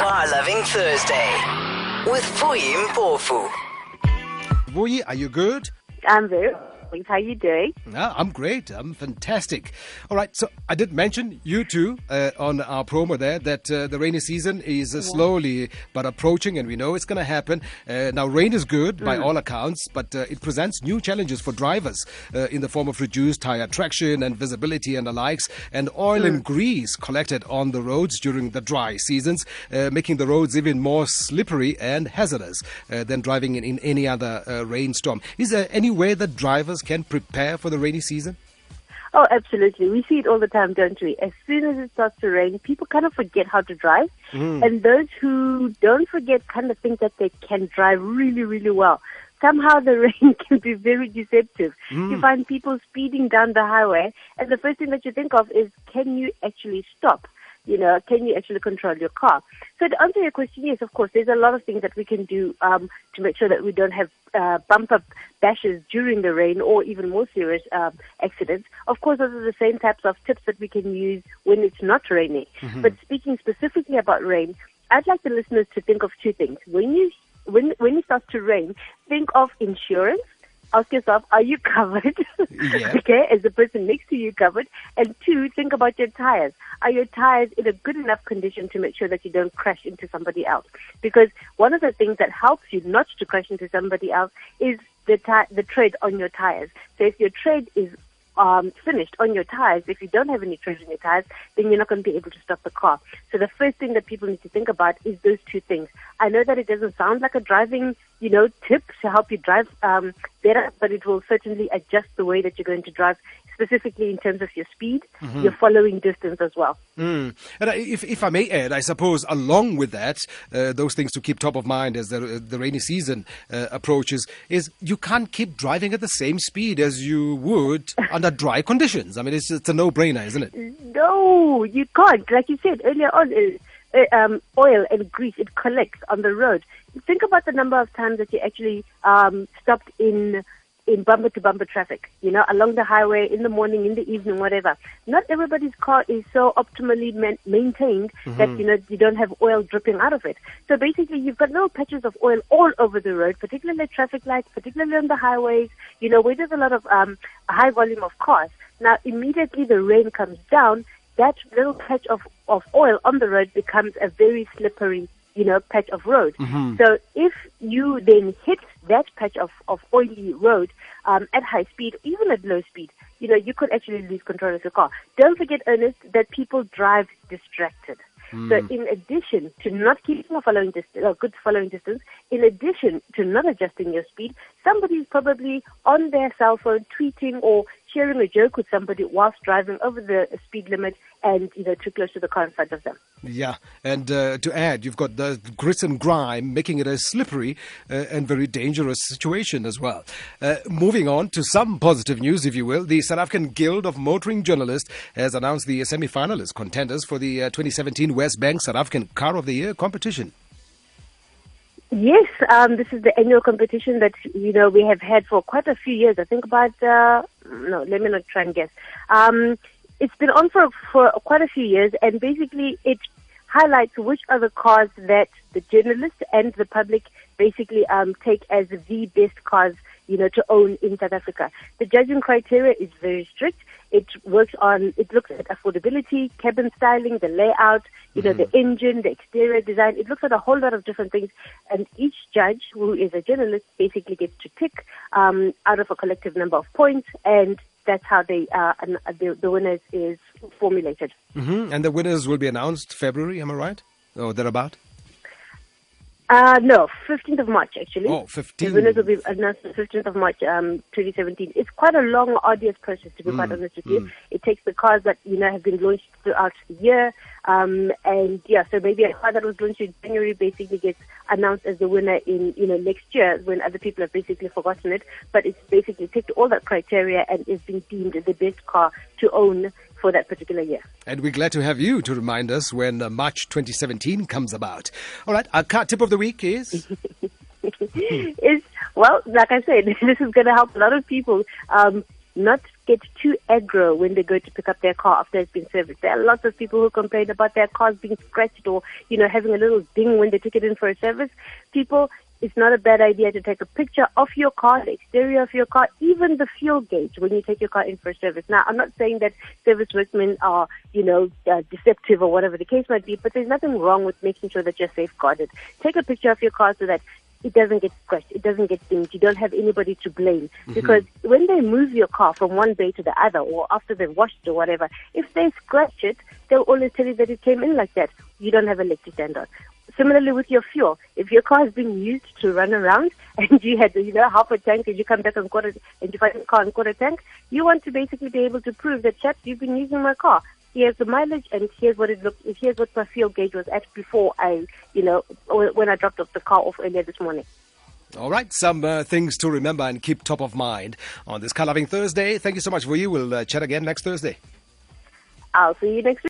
Car Loving Thursday with Vuyi Mpofu. Vuyi, are you good? I'm very well. How you doing? Ah, I'm great. I'm fantastic. All right. So I did mention you two uh, on our promo there that uh, the rainy season is uh, slowly but approaching, and we know it's going to happen. Uh, now, rain is good by all accounts, but uh, it presents new challenges for drivers uh, in the form of reduced tire traction and visibility and the likes, and oil and grease collected on the roads during the dry seasons, uh, making the roads even more slippery and hazardous uh, than driving in, in any other uh, rainstorm. Is there any way that drivers can prepare for the rainy season? Oh, absolutely. We see it all the time, don't we? As soon as it starts to rain, people kind of forget how to drive. Mm. And those who don't forget kind of think that they can drive really, really well. Somehow the rain can be very deceptive. You mm. find people speeding down the highway, and the first thing that you think of is, can you actually stop? You know, can you actually control your car? So to answer your question, yes, of course, there's a lot of things that we can do um, to make sure that we don't have uh, bumper bashes during the rain or even more serious um, accidents. Of course, those are the same types of tips that we can use when it's not raining. But speaking specifically about rain, I'd like the listeners to think of two things. When you when when it starts to rain, think of insurance. Ask yourself, are you covered? Yeah. okay, is the person next to you covered? And two, think about your tires. Are your tires in a good enough condition to make sure that you don't crash into somebody else? Because one of the things that helps you not to crash into somebody else is the ti- the tread on your tires. So if your tread is um, finished on your tires, if you don't have any tread on your tires, then you're not going to be able to stop the car. So the first thing that people need to think about is those two things. I know that it doesn't sound like a driving, you know, tip to help you drive um, better, but it will certainly adjust the way that you're going to drive, specifically in terms of your speed, your following distance as well. Mm. And I- if, if I may add, I suppose along with that, uh, those things to keep top of mind as the, the rainy season uh, approaches is you can't keep driving at the same speed as you would under dry conditions. I mean, it's, it's a no-brainer, isn't it? No, you can't. Like you said earlier on, uh, uh, um, oil and grease, it collects on the road. Think about the number of times that you actually um, stopped in in bumper to bumper traffic, you know, along the highway in the morning, in the evening, whatever. Not everybody's car is so optimally man- maintained that, you know, you don't have oil dripping out of it. So basically, you've got little patches of oil all over the road, particularly traffic lights, particularly on the highways, you know, where there's a lot of um, high volume of cars. Now, immediately the rain comes down, that little patch of, of oil on the road becomes a very slippery, you know, patch of road. So if you then hit that patch of, of oily road um, at high speed, even at low speed, you know, you could actually lose control of your car. Don't forget, Ernest, that people drive distracted. So in addition to not keeping a following distance, a good following distance, in addition to not adjusting your speed, somebody's probably on their cell phone tweeting or sharing a joke with somebody whilst driving over the speed limit and, you know, too close to the car in front of them. Yeah, and uh, to add, you've got the grit and grime, making it a slippery uh, and very dangerous situation as well. Uh, moving on to some positive news, if you will, the South African Guild of Motoring Journalists has announced the semi-finalist contenders for the uh, 2017 WesBank South African Car of the Year competition. Yes, um, this is the annual competition that you know we have had for quite a few years. I think about uh, no, let me not try and guess. Um, it's been on for for quite a few years, and basically it highlights which are the cars that the journalists and the public basically um, take as the best cars, you know, to own in South Africa. The judging criteria is very strict. It works on, it looks at affordability, cabin styling, the layout, you know, the engine, the exterior design. It looks at a whole lot of different things. And each judge, who is a journalist, basically gets to pick um, out of a collective number of points, and that's how they uh, the, the winners is formulated. hmm And the winners will be announced February, am I right? Or thereabout? Uh, no, 15th of March, actually. Oh, 15th. The winners will be announced on 15th of March, um, 2017. It's quite a long, arduous process, to be Mm, quite honest with you. It takes the cars that, you know, have been launched throughout the year. Um, and yeah, so maybe a car that was launched in January basically gets announced as the winner in, you know, next year when other people have basically forgotten it. But it's basically ticked all that criteria and is being deemed the best car to own for that particular year. And we're glad to have you to remind us when uh, March 2017 comes about. All right, our car tip of the week is. is well, like I said, this is going to help a lot of people um, not get too aggro when they go to pick up their car after it's been serviced. There are lots of people who complain about their cars being scratched or, you know, having a little ding when they take it in for a service. People, it's not a bad idea to take a picture of your car, the exterior of your car, even the fuel gauge when you take your car in for a service. Now, I'm not saying that service workmen are, you know, uh, deceptive or whatever the case might be, but there's nothing wrong with making sure that you're safeguarded. Take a picture of your car so that it doesn't get scratched, it doesn't get dinged, you don't have anybody to blame. Mm-hmm. Because when they move your car from one bay to the other or after they've washed it or whatever, if they scratch it, they'll always tell you that it came in like that. You don't have a leg to stand on. Similarly with your fuel, if your car is being used to run around and you had, you know, half a tank and you come back and quarter, and you find a car and quarter tank, you want to basically be able to prove that, chap, you've been using my car. Here's the mileage and here's what it looked, here's what my fuel gauge was at before I, you know, when I dropped off the car off earlier this morning. All right, some uh, things to remember and keep top of mind on this Car Loving Thursday. Thank you so much for you. We'll uh, chat again next Thursday. I'll see you next week.